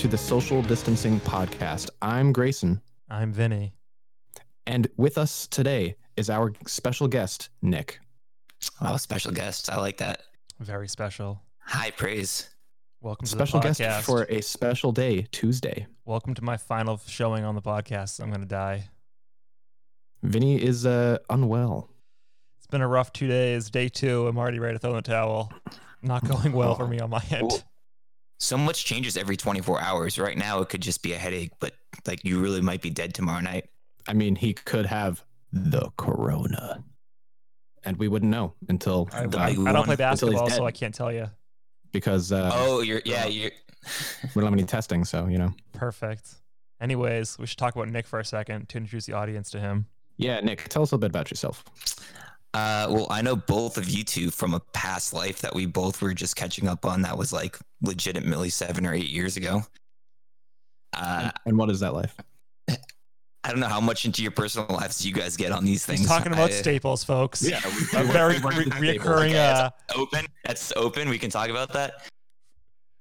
Welcome to the Social Distancing Podcast. I'm Grayson, I'm Vinny. and with us today is our special guest, Nick. Oh, special guest. I like that. Very special. High praise. Welcome to Special the guest for a special day, Tuesday. Welcome to my final showing on the podcast. I'm gonna die. Vinny is uh, unwell. It's been a rough two days. Day two. I'm already ready to throw in the towel. Not going well for me on my end. Well, So much changes every 24 hours. Right now, it could just be a headache, but like you really might be dead tomorrow night. I mean, he could have the corona, and we wouldn't know until I, The uh, I don't one play until he's basketball, so. I can't tell you. because uh, oh, you're, yeah, you're. we don't have any testing. So you know, Perfect. Anyways, we should talk about Nick for a second to introduce the audience to him. yeah. Nick, tell us a little bit about yourself. Uh, well, I know both of you two from a past life that we both were just catching up on. That was like legitimately seven or eight years ago. Uh, and what is that life? I don't know how much into your personal lives you guys get on these things. He's talking about I- staples, folks. Yeah, we very work- we work re- reoccurring. Okay, Uh, that's open. That's open. We can talk about that.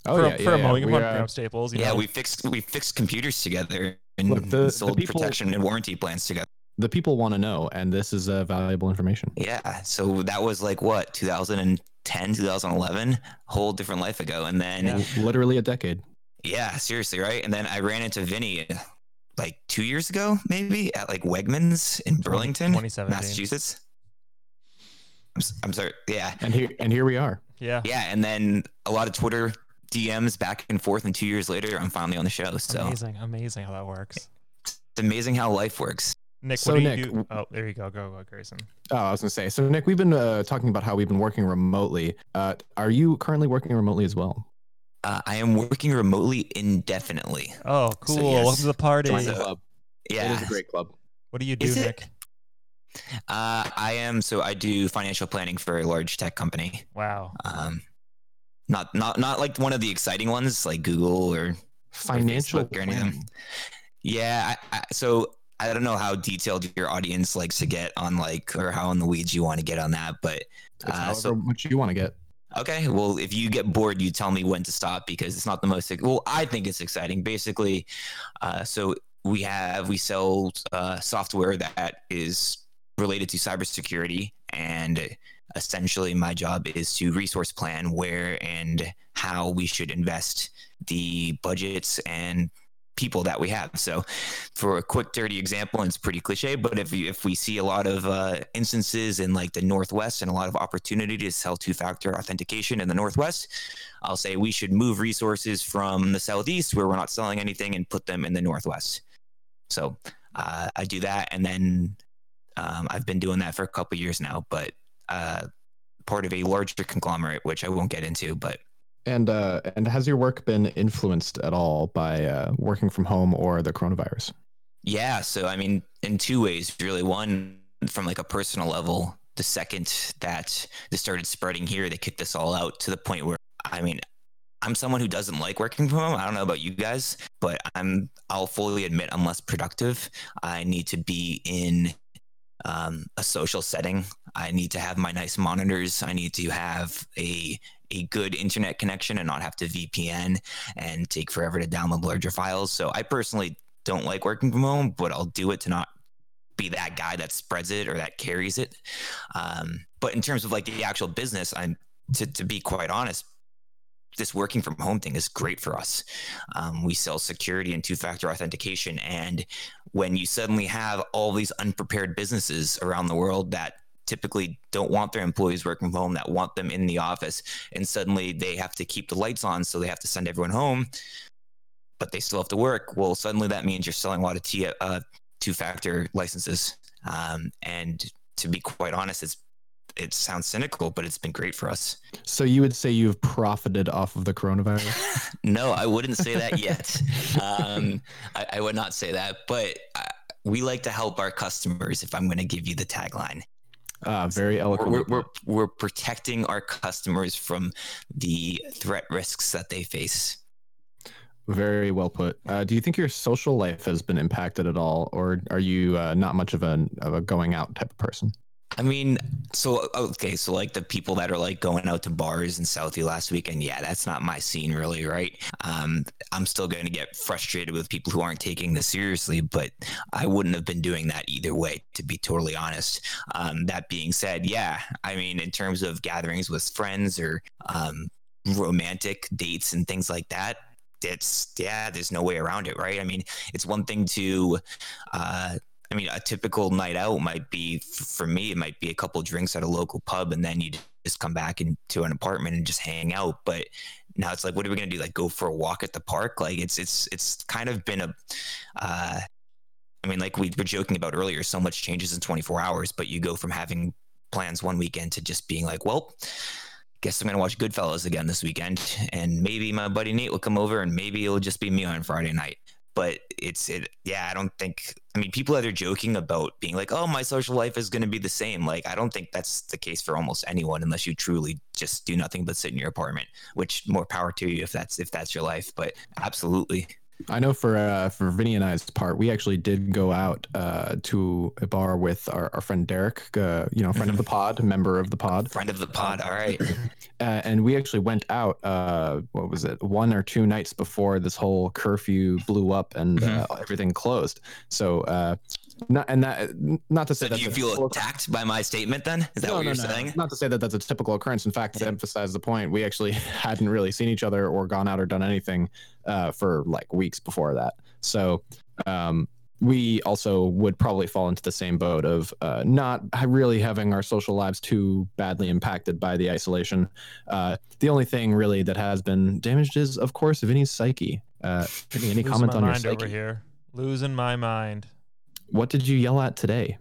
Oh for, yeah, for yeah, a yeah. moment, We, want uh, to staples. You Yeah, know? we fixed we fixed computers together and Look, the- the sold people- protection and warranty plans together. The people want to know, and this is uh, valuable information. Yeah, so that was like what 2010, 2011, whole different life ago, and then Yeah. yeah. Literally a decade. Yeah, seriously, right? And then I ran into Vinny like two years ago, maybe at like Wegmans in Burlington, Massachusetts. I'm, s- I'm sorry, yeah, And here and here we are. yeah. yeah, and then a lot of Twitter DMs back and forth, and two years later, I'm finally on the show. So Amazing, amazing how that works. it's amazing how life works. Nick, So, what do you Nick, do? Oh, there you go. Go, go, Grayson. Oh, I was gonna say. So Nick, we've been uh, talking about how we've been working remotely. Uh, are you currently working remotely as well? Uh, I am working remotely indefinitely. Oh, cool. So, yes. Welcome to the party. Join the So- club. Yeah, It is a great club. What do you do, Is it? Nick? Uh, I am. So I do financial planning for a large tech company. Wow. Um, not not not like one of the exciting ones like Google or Financial Facebook or anything. planning. yeah. I, I, so I don't know how detailed your audience likes to get on like or how in the weeds you want to get on that, but Uh, so- much you want to get. Okay. Well, if you get bored, you tell me when to stop because it's not the most. Well, I think it's exciting. Basically, uh, so we have we sell uh, software that is related to cybersecurity, and essentially, my job is to resource plan where and how we should invest the budgets and people that we have. So, for a quick, dirty example, it's pretty cliche, but if if we see a lot of uh, instances in like the Northwest and a lot of opportunity to sell two-factor authentication in the Northwest, I'll say we should move resources from the Southeast where we're not selling anything and put them in the Northwest. So uh, I do that, and then um, I've been doing that for a couple years now, but uh, part of a larger conglomerate, which I won't get into, but And uh, and has your work been influenced at all by uh, working from home or the coronavirus? Yeah, so I mean, in two ways, really. One, from like a personal level, the second that this started spreading here, they kicked us all out to the point where, I mean, I'm someone who doesn't like working from home. I don't know about you guys, but I'm, I'll fully admit I'm less productive. I need to be in um, a social setting. I need to have my nice monitors. I need to have a a good internet connection and not have to VPN and take forever to download larger files. So I personally don't like working from home, but I'll do it to not be that guy that spreads it or that carries it. Um, but in terms of like the actual business, I'm to, to be quite honest, this working from home thing is great for us. Um, we sell security and two factor authentication. And when you suddenly have all these unprepared businesses around the world that typically don't want their employees working from home, that want them in the office, and suddenly they have to keep the lights on, so they have to send everyone home, but they still have to work. Well, suddenly that means you're selling a lot of T, uh, two factor licenses. Um, and to be quite honest, it's it sounds cynical, but it's been great for us. So you would say you've profited off of the coronavirus? No, I wouldn't say that yet. um, I, I would not say that, but uh, we like to help our customers. If I'm going to give you the tagline, Ah, very eloquent. we're, we're, we're protecting our customers from the threat risks that they face. Very well put. Uh, do you think your social life has been impacted at all, or are you uh, not much of a of a going out type of person? I mean, so okay, so like the people that are like going out to bars in Southie last weekend, yeah, that's not my scene really, right? Um, I'm still going to get frustrated with people who aren't taking this seriously, but I wouldn't have been doing that either way, to be totally honest. Um, that being said, yeah, I mean, in terms of gatherings with friends or um, romantic dates and things like that, it's yeah, there's no way around it, right? I mean, it's one thing to uh, I mean, a typical night out might be for me, it might be a couple drinks at a local pub, and then you just come back into an apartment and just hang out. But now it's like, what are we gonna do? Like, go for a walk at the park? Like, it's it's it's kind of been a. Uh, I mean, like we were joking about earlier, so much changes in 24 hours, but you go from having plans one weekend to just being like, well, guess I'm gonna watch Goodfellas again this weekend, and maybe my buddy Nate will come over, and maybe it'll just be me on Friday night but it's it yeah i don't think i mean people that are joking about being like oh my social life is going to be the same like i don't think that's the case for almost anyone unless you truly just do nothing but sit in your apartment which more power to you if that's if that's your life but absolutely I know for uh, for Vinny and I's part, we actually did go out uh, to a bar with our, our friend Derek, uh, you know, friend of the mm-hmm. pod, member of the pod, friend of the pod. All right, uh, and we actually went out. Uh, what was it? One or two nights before this whole curfew blew up and mm-hmm. Uh, everything closed. So not and that not to say so that you feel attacked by my statement then is that no, what you're no, no. saying not to say that that's a typical occurrence in fact to emphasize the point we actually hadn't really seen each other or gone out or done anything uh, for like weeks before that so um, we also would probably fall into the same boat of uh, not really having our social lives too badly impacted by the isolation. Uh, the only thing really that has been damaged is, of course, Vinny's psyche. Uh, Vinny, any comment on your psyche? over here? Losing my mind. What did you yell at today?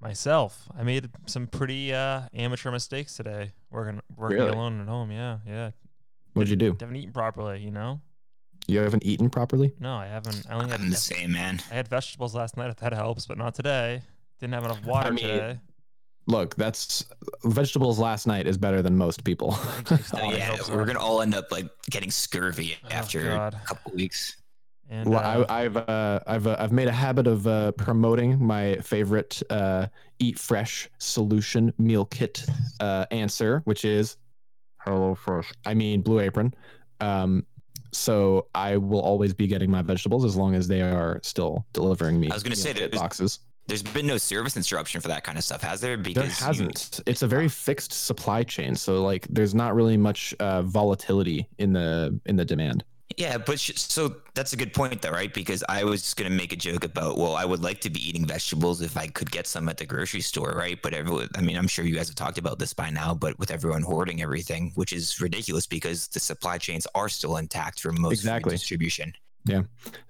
Myself. I made some pretty uh, amateur mistakes today. Working working really? alone at home. Yeah, yeah. What'd you do? Haven't eaten properly. You know. You haven't eaten properly? No, I haven't. I only had I'm the same, man. I had vegetables last night. If that helps, but not today. Didn't have enough water I mean, today. Look, that's vegetables last night is better than most people. oh, yeah, we're gonna all end up like getting scurvy oh, after a couple weeks. And well, uh, I, have uh, I've uh, I've made a habit of uh, promoting my favorite uh, Eat Fresh solution meal kit uh, answer, which is Hello Fresh. I mean Blue Apron. Um, so I will always be getting my vegetables as long as they are still delivering me. I was going to say that boxes. There's been no service interruption for that kind of stuff, has there? Because there hasn't. You... It's a very fixed supply chain, so like there's not really much uh, volatility in the in the demand. Yeah, but sh- so that's a good point, though, right? Because I was going to make a joke about, well, I would like to be eating vegetables if I could get some at the grocery store, right? But everyone, I mean, I'm sure you guys have talked about this by now, but with everyone hoarding everything, which is ridiculous because the supply chains are still intact for most exactly. distribution. Yeah,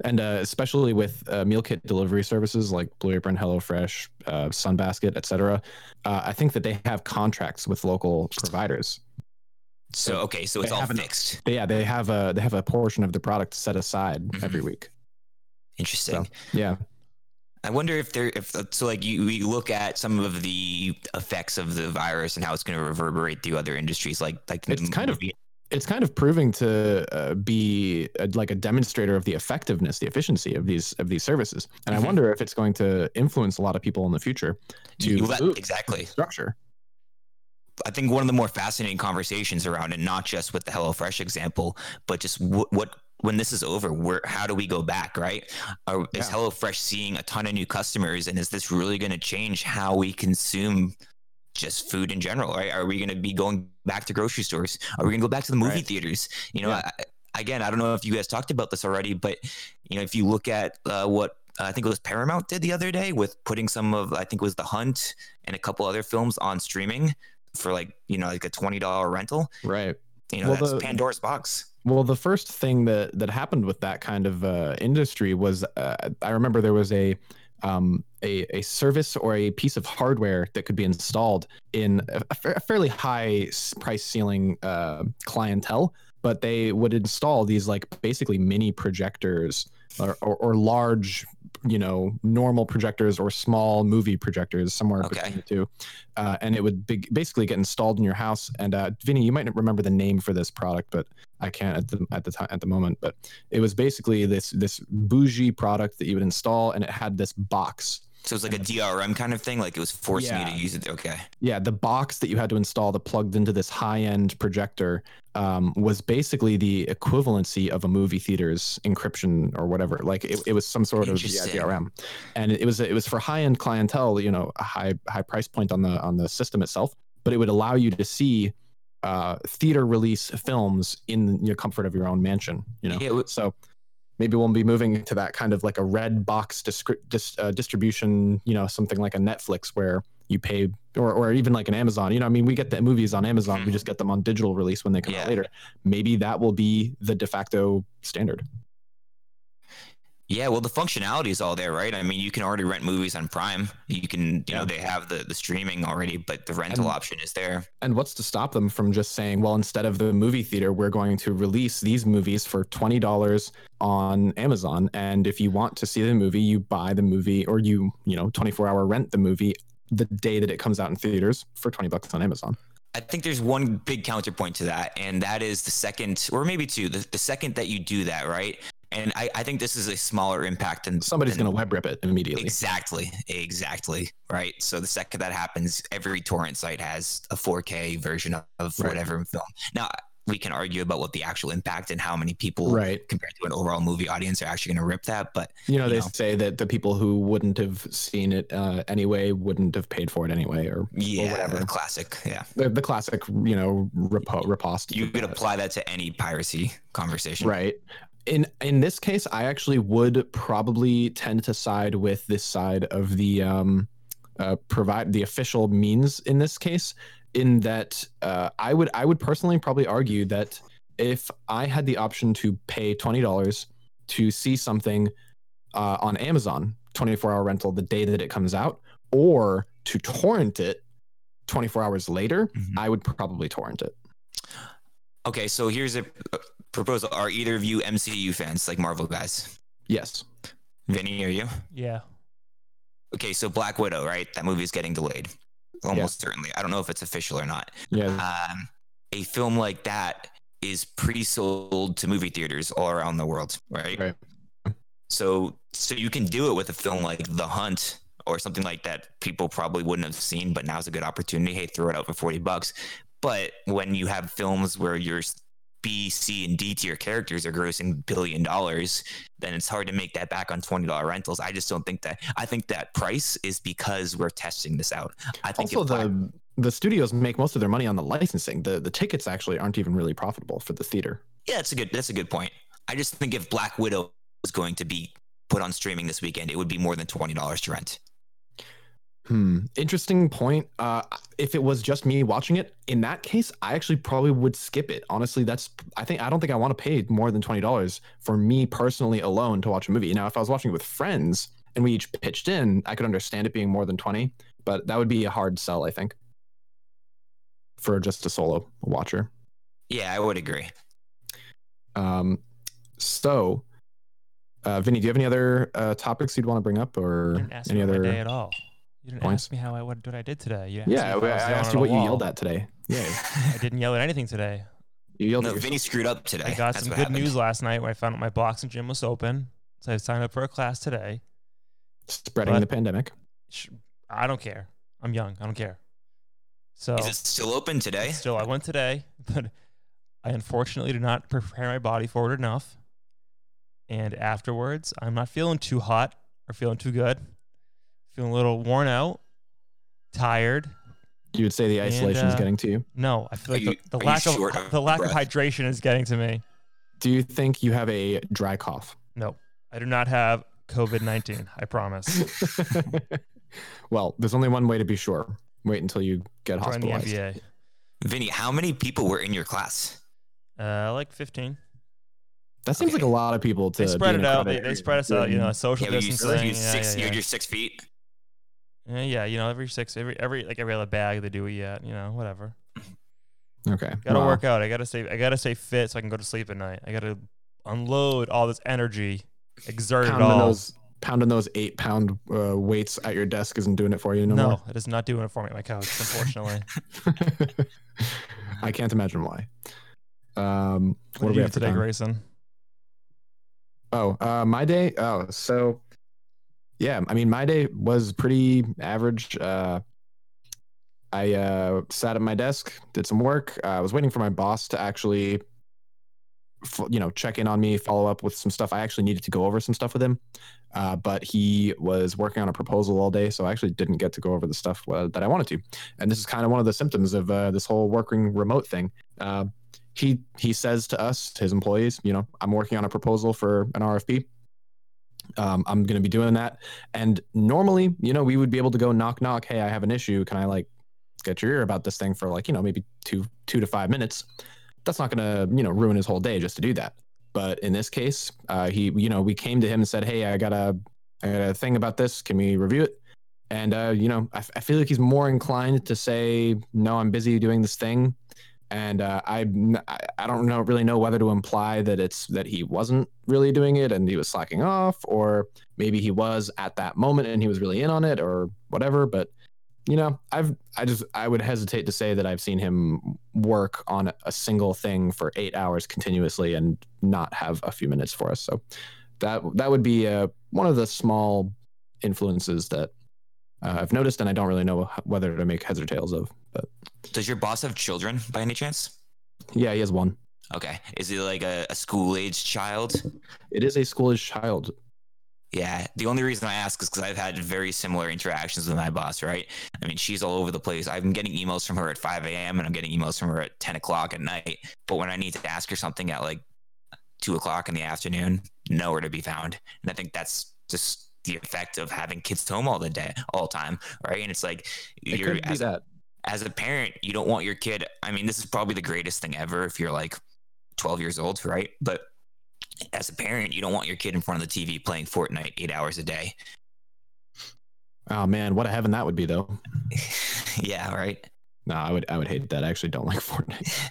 and uh, especially with uh, meal kit delivery services like Blue Apron, HelloFresh, uh, Sunbasket, etc. Uh, I think that they have contracts with local providers. So okay, so it's all fixed. Yeah, they have a they have a portion of the product set aside mm-hmm. every week. Interesting. So, yeah. I wonder if there if so like you, you look at some of the effects of the virus and how it's going to reverberate through other industries like like it's kind movie. of it's kind of proving to uh, be a, like a demonstrator of the effectiveness, the efficiency of these of these services. And mm-hmm. I wonder if it's going to influence a lot of people in the future to let, exactly structure. I think one of the more fascinating conversations around it, not just with the HelloFresh example, but just what, what when this is over, where how do we go back, right? Are, yeah. Is HelloFresh seeing a ton of new customers, and is this really going to change how we consume just food in general, right? Are we going to be going back to grocery stores? Are we going to go back to the movie right. theaters? You know, yeah. I, again, I don't know if you guys talked about this already, but you know, if you look at uh, what I think it was Paramount did the other day with putting some of I think it was The Hunt and a couple other films on streaming for like you know like a twenty dollar rental. Right. You know well, that's the, Pandora's box. Well, the first thing that that happened with that kind of uh, industry was uh, I remember there was a um, a, a service or a piece of hardware that could be installed in a, a fairly high price ceiling uh, clientele, but they would install these like basically mini projectors or, or, or large you know normal projectors or small movie projectors somewhere okay. between the two. Uh, and it would be, basically get installed in your house. And uh, vinny you might not remember the name for this product but i can't at the at the time at the moment. But it was basically this this bougie product that you would install and it had this box So it was like a DRM kind of thing. Like it was forcing Yeah. you to use it. Okay. Yeah, the box that you had to install that plugged into this high-end projector um, was basically the equivalency of a movie theater's encryption or whatever. Like it, it was some sort of yeah, DRM, and it was it was for high-end clientele. You know, a high high price point on the on the system itself, but it would allow you to see uh, theater release films in your comfort of your own mansion. You know, Yeah, so maybe we'll be moving to that kind of like a red box discri- dis- uh, distribution you know something like a netflix where you pay or, or even like an amazon you know i mean we get the movies on amazon we Mhm. just get them on digital release when they come out later. Maybe that will be the de facto standard Yeah, well, the functionality is all there, right? I mean, you can already rent movies on Prime. You can, you Yeah. know, they have the, the streaming already, but the rental And- option is there. and what's to stop them from just saying well instead of the movie theater we're going to release these movies for $20 on amazon and if you want to see the movie you buy the movie or you you know 24 hour rent the movie the day that it comes out in theaters for 20 bucks on amazon I think there's one big counterpoint to that, and that is the second, or maybe two, the, the second that you do that, right? And I, I think this is a smaller impact than somebody's going to web rip it immediately. Exactly, exactly, right. So the second that happens, every torrent site has a 4K version of, Right. whatever film. Now we can argue about what the actual impact and how many people Right. compared to an overall movie audience are actually going to rip that, but You know, you they know. say that the people who wouldn't have seen it uh, anyway wouldn't have paid for it anyway, or yeah, whatever. classic. Yeah, the, the classic, you know, riposte. you could apply that to any piracy conversation. Right. In in this case, I actually would probably tend to side with this side of the um, uh, provide the official means in this case. In that, uh, I would I would personally probably argue that if I had the option to pay twenty dollars to see something uh, on Amazon, twenty four hour rental the day that it comes out, or to torrent it twenty four hours later, Mhm. I would probably torrent it. Okay, so here's a proposal: Are either of you MCU fans, like Marvel guys? Yes. Vinny, are you? Yeah. Okay, so Black Widow, right? That movie is getting delayed, almost certainly. I don't know if it's official or not. Yeah. Um, a film like that is pre-sold to movie theaters all around the world, right? Right. So, so you can do it with a film like The Hunt or something like that. People probably wouldn't have seen, but now's a good opportunity. Hey, throw it out for forty bucks. But when you have films where your B, C, and D tier characters are grossing billion dollars, then it's hard to make that back on twenty dollar rentals. I just don't think that. I think that price is because we're testing this out. I think also the the studios make most of their money on the licensing. The the tickets actually aren't even really profitable for the theater. Yeah, that's a good. That's a good point. I just think if Black Widow was going to be put on streaming this weekend, it would be more than twenty dollars to rent. Hmm. Interesting point. Uh, if it was just me watching it, in that case, I actually probably would skip it. Honestly, that's I think I don't think I want to pay more than twenty dollars for me personally alone to watch a movie. Now, if I was watching it with friends and we each pitched in, I could understand it being more than twenty, but that would be a hard sell, I think, for just a solo watcher. Yeah, I would agree. Um, so, uh, Vinny, do you have any other uh, topics you'd want to bring up, or ask any other? day at all. You didn't points? ask me how I what, what I did today. You Yeah, me I, I asked you what you yelled at today. Yeah, I didn't yell at anything today. you yelled no, at. Vinny screwed up today. I got That's some good happened. news last night when I found out my boxing gym was open. So I signed up for a class today. spreading But- the pandemic. Sh- I don't care. I'm young. I don't care. So Is it still open today? still, I went today, but I unfortunately did not prepare my body for it enough. And afterwards, I'm not feeling too hot or feeling too good. Feeling a little worn out, tired. You would say the isolation is uh, getting to you. No, I feel Are like you- the, the lack of of the lack of hydration is getting to me. Do you think you have a dry cough? No, I do not have COVID nineteen. I promise. well, there's only one way to be sure. Wait until you get Join the hospitalized. NBA. Vinny, how many people were in your class? Uh, like fifteen. That seems Okay. like a lot of people to They spread it out. They, they spread us out. You know, social but you, distancing. you yeah, six, yeah, yeah. you're six feet. Yeah, yeah, you know, every six, every every like every other bag they do it yet. You know, whatever. Okay. Gotta well, work out. I gotta stay. I gotta stay fit so I can go to sleep at night. I gotta unload all this energy, exert it Pounding all. those, pounding those eight pound uh, weights at your desk isn't doing it for you no, no, more. it is not doing it for me at my couch, unfortunately. I can't imagine why. Um, what what, do we have today, time? Grayson? Oh, uh, my day. Oh, so yeah, I mean, my day was pretty average. Uh, I uh, sat at my desk, did some work. Uh, I was waiting for my boss to actually, you know, check in on me, follow up with some stuff. I actually needed to go over some stuff with him, uh, but he was working on a proposal all day, so I actually didn't get to go over the stuff uh, that I wanted to. And this is kind of one of the symptoms of uh, this whole working remote thing. He he says to us, his employees, you know, I'm working on a proposal for an RFP. Um, I'm going to be doing that. And normally, you know, we would be able to go knock knock. Hey, I have an issue. Can I like get your ear about this thing for like you know maybe two two to five minutes? That's not going to you know ruin his whole day just to do that. But in this case, uh, he you know we came to him and said, hey, I got a I got a thing about this. Can we review it? And uh, you know, I, I feel like he's more inclined to say, no, I'm busy doing this thing and uh, I I don't know really know whether to imply that it's that he wasn't really doing it and he was slacking off, or maybe he was at that moment and he was really in on it, or whatever. But you know, I've I just I would hesitate to say that I've seen him work on a single thing for eight hours continuously and not have a few minutes for us. So that that would be uh, one of the small influences that uh, I've noticed, and I don't really know whether to make heads or tails of. But Does your boss have children by any chance? yeah, he has one. Okay. Is he like a, a school age child? It is a school age child. Yeah. The only reason I ask is because I've had very similar interactions with my boss, right? I mean, she's all over the place. I'm getting emails from her at 5 a.m. and I'm getting emails from her at 10 o'clock at night. But when I need to ask her something at like two o'clock in the afternoon, nowhere to be found. And I think that's just the effect of having kids home all the day, all the time, right? And it's like It you're as, that. as a parent, you don't want your kid. I mean, this is probably the greatest thing ever if you're like 12 years old, right? But as a parent, you don't want your kid in front of the TV playing Fortnite eight hours a day. Oh man, what a heaven that would be though. yeah, right. No, I would I would hate that. I actually don't like Fortnite.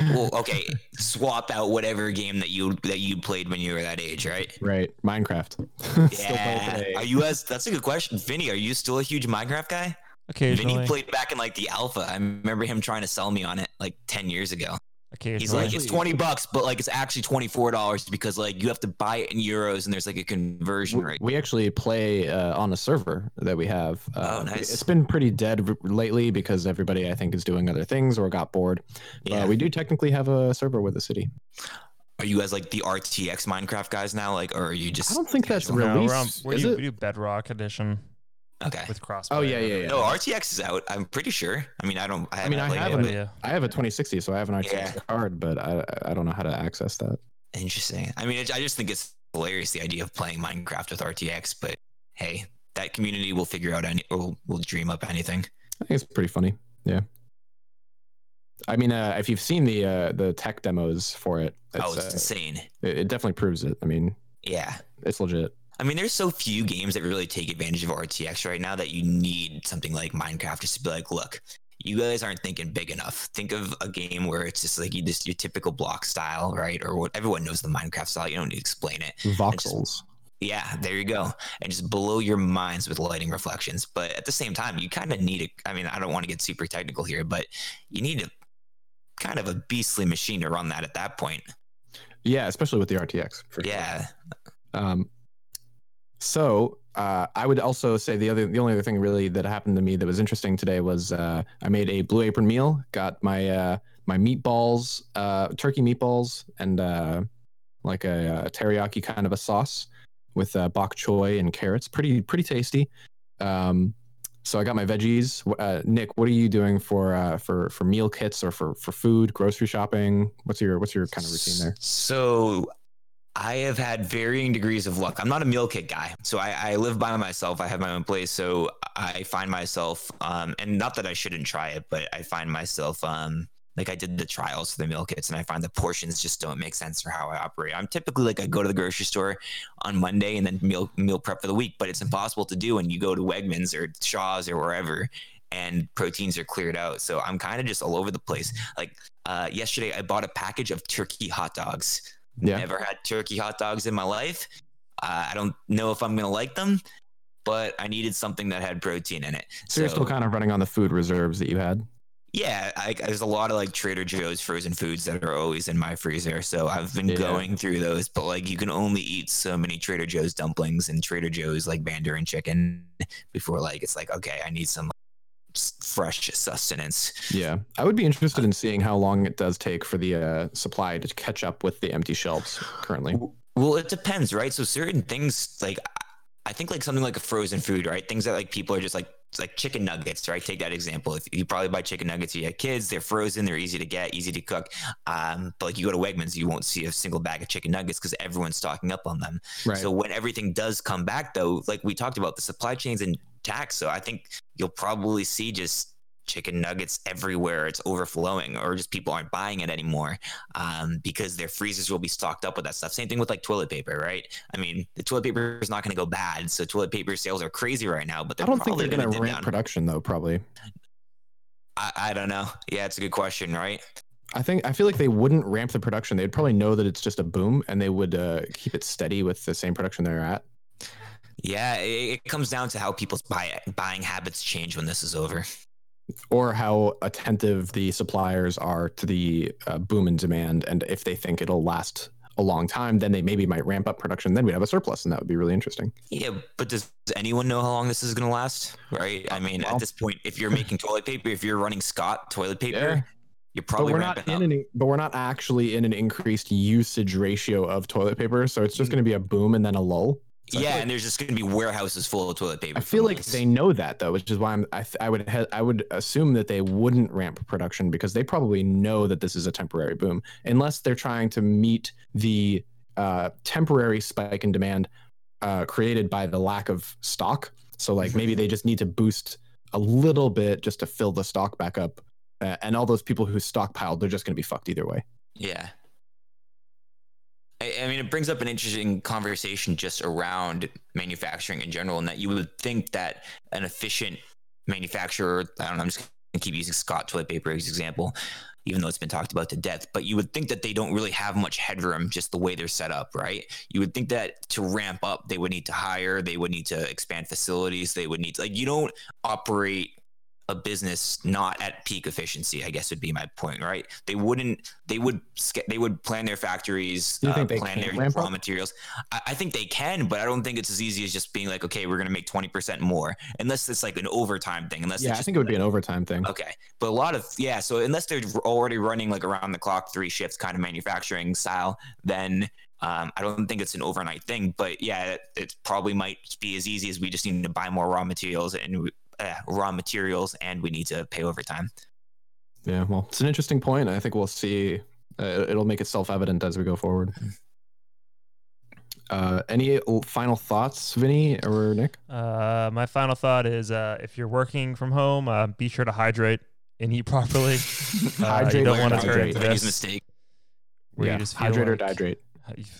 well, okay, swap out whatever game that you that you played when you were that age, right? right, Minecraft. Still play it Yeah. Are you as? That's a good question, Vinny. Are you still a huge Minecraft guy? Occasionally, Vinny played back in like the alpha. I remember him trying to sell me on it like ten years ago. Occasionally. He's like, it's twenty bucks, but like it's actually twenty four dollars because like you have to buy it in euros and there's like a conversion rate. We actually play uh, on a server that we have. Uh, Oh, nice. It's been pretty dead r- lately because everybody I think is doing other things or got bored. Yeah. Uh, we do technically have a server with the city. Are you guys like the RTX Minecraft guys now? Like, or are you just? I don't think that's casual? no, we're on, released, we is do, it? we do Bedrock Edition Okay. with cross. Oh, yeah, yeah, yeah. No, RTX is out. I'm pretty sure. I mean, I don't. I, I mean, I haven't have played an- it, I have a 2060, so I have an RTX Yeah. card, but I I don't know how to access that. interesting. I mean, it, I just think it's hilarious the idea of playing Minecraft with RTX. But hey, that community will figure out any. Will will dream up anything. I think it's pretty funny. Yeah. I mean, uh, if you've seen the uh, the tech demos for it, it's, oh, it's uh, insane. it, it definitely proves it. I mean, Yeah. it's legit. I mean, there's so few games that really take advantage of RTX right now that you need something like Minecraft just to be like, look, you guys aren't thinking big enough. Think of a game where it's just like you just your typical block style, right? Or what everyone knows the Minecraft style. You don't need to explain it. Voxels. Yeah, there you go. And just blow your minds with lighting reflections. But at the same time, you kind of need it. I mean, I don't want to get super technical here, but you need a kind of a beastly machine to run that at that point. Yeah, especially with the RTX. For sure. Yeah. Um, so uh, I would also say the other, the only other thing really that happened to me that was interesting today was uh, I made a blue apron meal. Got my uh, my meatballs, uh, turkey meatballs, and uh, like a, a teriyaki kind of a sauce with uh, bok choy and carrots. Pretty pretty tasty. Um, so I got my veggies. Uh, Nick, what are you doing for uh, for for meal kits or for for food, grocery shopping? What's your what's your kind of routine there? So I have had varying degrees of luck. I'm not a meal kit guy. So I, I live by myself. I have my own place. So I find myself, um, and not that I shouldn't try it, but I find myself, um, like I did the trials for the meal kits and I find the portions just don't make sense for how I operate. I'm typically like I go to the grocery store on Monday and then meal meal prep for the week, but it's impossible to do when you go to Wegmans or Shaw's or wherever and proteins are cleared out. So I'm kind of just all over the place. Like uh, yesterday I bought a package of turkey hot dogs. Yeah. Never had turkey hot dogs in my life. Uh, I don't know if I'm gonna like them, but I needed something that had protein in it. So, you're still kind of running on the food reserves that you had. Yeah, I, there's a lot of like Trader Joe's frozen foods that are always in my freezer. So I've been Yeah. going through those, but like you can only eat so many Trader Joe's dumplings and Trader Joe's like Mandarin chicken before like it's like okay, I need some fresh sustenance. Yeah, I would be interested in seeing how long it does take for the uh, supply to catch up with the empty shelves currently. Well, it depends, right? So certain things like I think like something like a frozen food, right? Things that like people are just like like chicken nuggets, right? Take that example. If you probably buy chicken nuggets, you have kids, they're frozen, they're easy to get, easy to cook. Um, but like you go to Wegmans, you won't see a single bag of chicken nuggets because everyone's stocking up on them. Right. So when everything does come back, though, like we talked about, the supply chains intact. So I think you'll probably see just chicken nuggets everywhere. It's overflowing, or just people aren't buying it anymore um, because their freezers will be stocked up with that stuff. Same thing with like toilet paper, right? I mean, the toilet paper is not going to go bad. So toilet paper sales are crazy right now, but I don't think probably they're going to ramp down. production though. Probably. I, I don't know. Yeah, it's a good question, right? I think I feel like they wouldn't ramp the production. They'd probably know that it's just a boom, and they would uh, keep it steady with the same production they're at. Yeah, it, it comes down to how people's buy, buying habits change when this is over. or how attentive the suppliers are to the uh, boom in demand and if they think it'll last a long time then they maybe might ramp up production then we'd have a surplus and that would be really interesting Yeah, but does anyone know how long this is going to last? Right? I mean, Well- at this point, if you're making toilet paper, if you're running Scott toilet paper, Yeah. you're but probably we're not in up. an but we're not actually in an increased usage ratio of toilet paper so it's just going to be a boom and then a lull So yeah, like- and there's just going to be warehouses full of toilet paper. I feel like months. they know that though, which is why I'm. I, th- I would. Ha- I would assume that they wouldn't ramp production because they probably know that this is a temporary boom, unless they're trying to meet the uh, temporary spike in demand uh, created by the lack of stock. So like maybe they just need to boost a little bit just to fill the stock back up, uh, and all those people who stockpiled, they're just going to be fucked either way. Yeah. I, I mean, it brings up an interesting conversation just around manufacturing in general, and that you would think that an efficient manufacturer, I don't know, I'm just going to keep using Scott toilet paper as example, even though it's been talked about to death, but you would think that they don't really have much headroom just the way they're set up, right? You would think that to ramp up, they would need to hire, they would need to expand facilities, they would need to, like, you don't operate a business not at peak efficiency i guess would be my point right they wouldn't they would they would plan their factories uh, plan their raw materials I, I think they can but i don't think it's as easy as just being like okay we're going to make 20% more unless it's like an overtime thing unless Yeah, I think it would be an overtime thing. Okay. But a lot of, yeah. So unless they're already running like around the clock, three shifts kind of manufacturing style, then um, I don't think it's an overnight thing. But yeah, it, it probably might be as easy as we just need to buy more raw materials and uh, raw materials and we need to pay overtime. Yeah, well, it's an interesting point. I think we'll see. Uh, it'll make itself evident as we go forward. Uh, any final thoughts, Vinny or Nick? Uh, my final thought is uh, if you're working from home, uh, be sure to hydrate and eat properly. Uh, you don't want to turn hydrate. into Vinny's this. mistake. Where yeah, you just feel hydrate or like- dihydrate.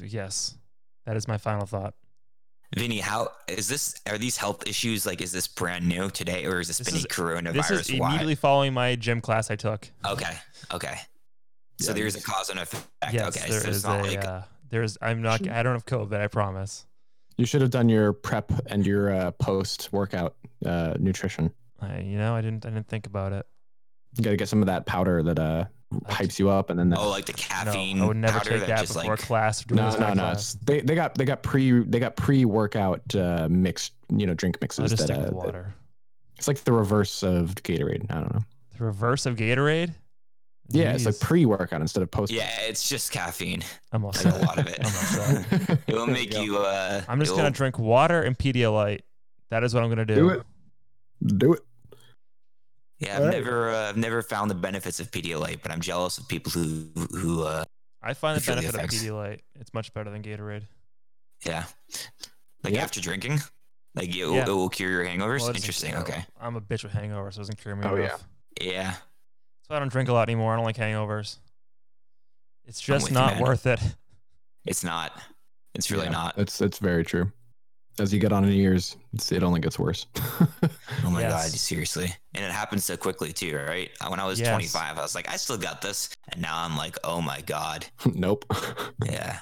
Yes, that is my final thought. Vinny, how is this? Are these health issues like, is this brand new today or is this, This been is- a coronavirus? This is Why? immediately following my gym class I took. Okay. Okay. So Yeah, there's a cause and effect. Yes, okay. there so is not a. like, uh, there's. I'm not. I don't have COVID. I promise. You should have done your prep and your uh, post workout uh, nutrition. I, you know, I didn't. I didn't think about it. You got to get some of that powder that uh, hypes you up, and then that, oh, like the caffeine no, I would never take that that before like, class. no, no, no. class. They they got they got pre they got pre workout uh, mixed you know drink I'll mixes just that, stick uh, with that- water. it's like the reverse of Gatorade. I don't know. The reverse of Gatorade. Yeah, it's like pre workout instead of post. Yeah, it's just caffeine. I'm all Like set. a lot of it. I'm all set. It will make you. Uh, I'm just it'll- gonna drink water and Pedialyte. That is what I'm gonna do. Do it. Do it. Yeah, I've Alright. never, uh, I've never found the benefits of Pedialyte, but I'm jealous of people who, who, uh, I find the feel the benefit of effects. Pedialyte. It's much better than Gatorade. yeah, like Yeah. after drinking, like it, will Yeah. it will cure your hangovers. Well, Interesting. you Okay. I'm a bitch with hangovers, so it doesn't cure me. Oh, yeah. enough. Yeah. That's why I don't drink a lot anymore. I don't like hangovers. It's just with you, not worth it. It's not. It's really Yeah, not. It's it's very true. As you get on in years, it's, it only gets worse. Oh my god, seriously. And it happens so quickly too, right? Uh, When I was Yes. 25, I was like, I still got this, and now I'm like, oh my god. nope. Yeah.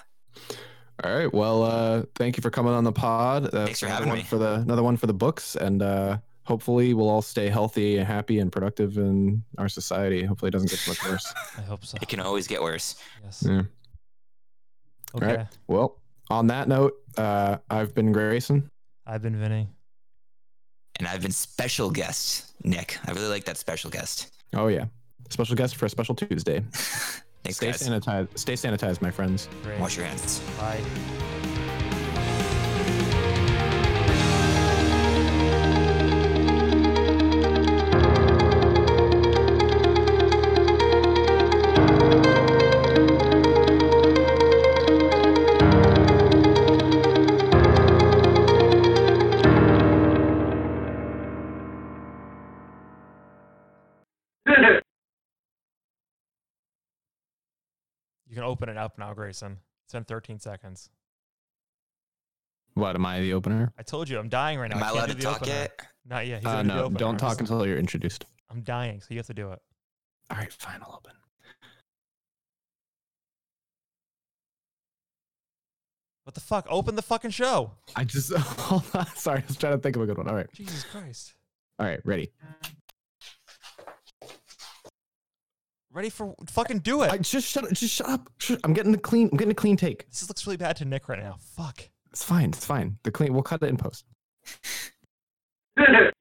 All right. Well, uh, thank you for coming on the pod. Uh, Thanks for having one me. For the another one for the books, and uh, hopefully we'll all stay healthy and happy and productive in our society. Hopefully it doesn't get much worse. I hope so. It can always get worse. Yes. Yeah. Okay. right. Well, on that note, uh, I've been Grayson. I've been Vinny. And I've been special guest, Nick. I really like that special guest. Oh yeah, special guest for a special Tuesday. Thanks, stay guys. sanitized. Stay sanitized, my friends. Great. Wash your hands. Bye. You can open it up now, Grayson. It's been 13 seconds. What am I the opener? I told you I'm dying right now. Am I can't allowed to talk opener. yet? Not yet. He's Uh, gonna the no, don't talk until you're introduced. I'm dying, so you have to do it. All right, fine, I'll open. What the fuck? Open the fucking show. I just hold on. Sorry, I was trying to think of a good one. All right, Jesus Christ. all right, ready. Ready for fucking do it. I just shut. Just shut up. Shut- I'm getting the clean. I'm getting a clean take. this looks really bad to Nick right now. Fuck. It's fine. It's fine. The clean. We'll cut it in post.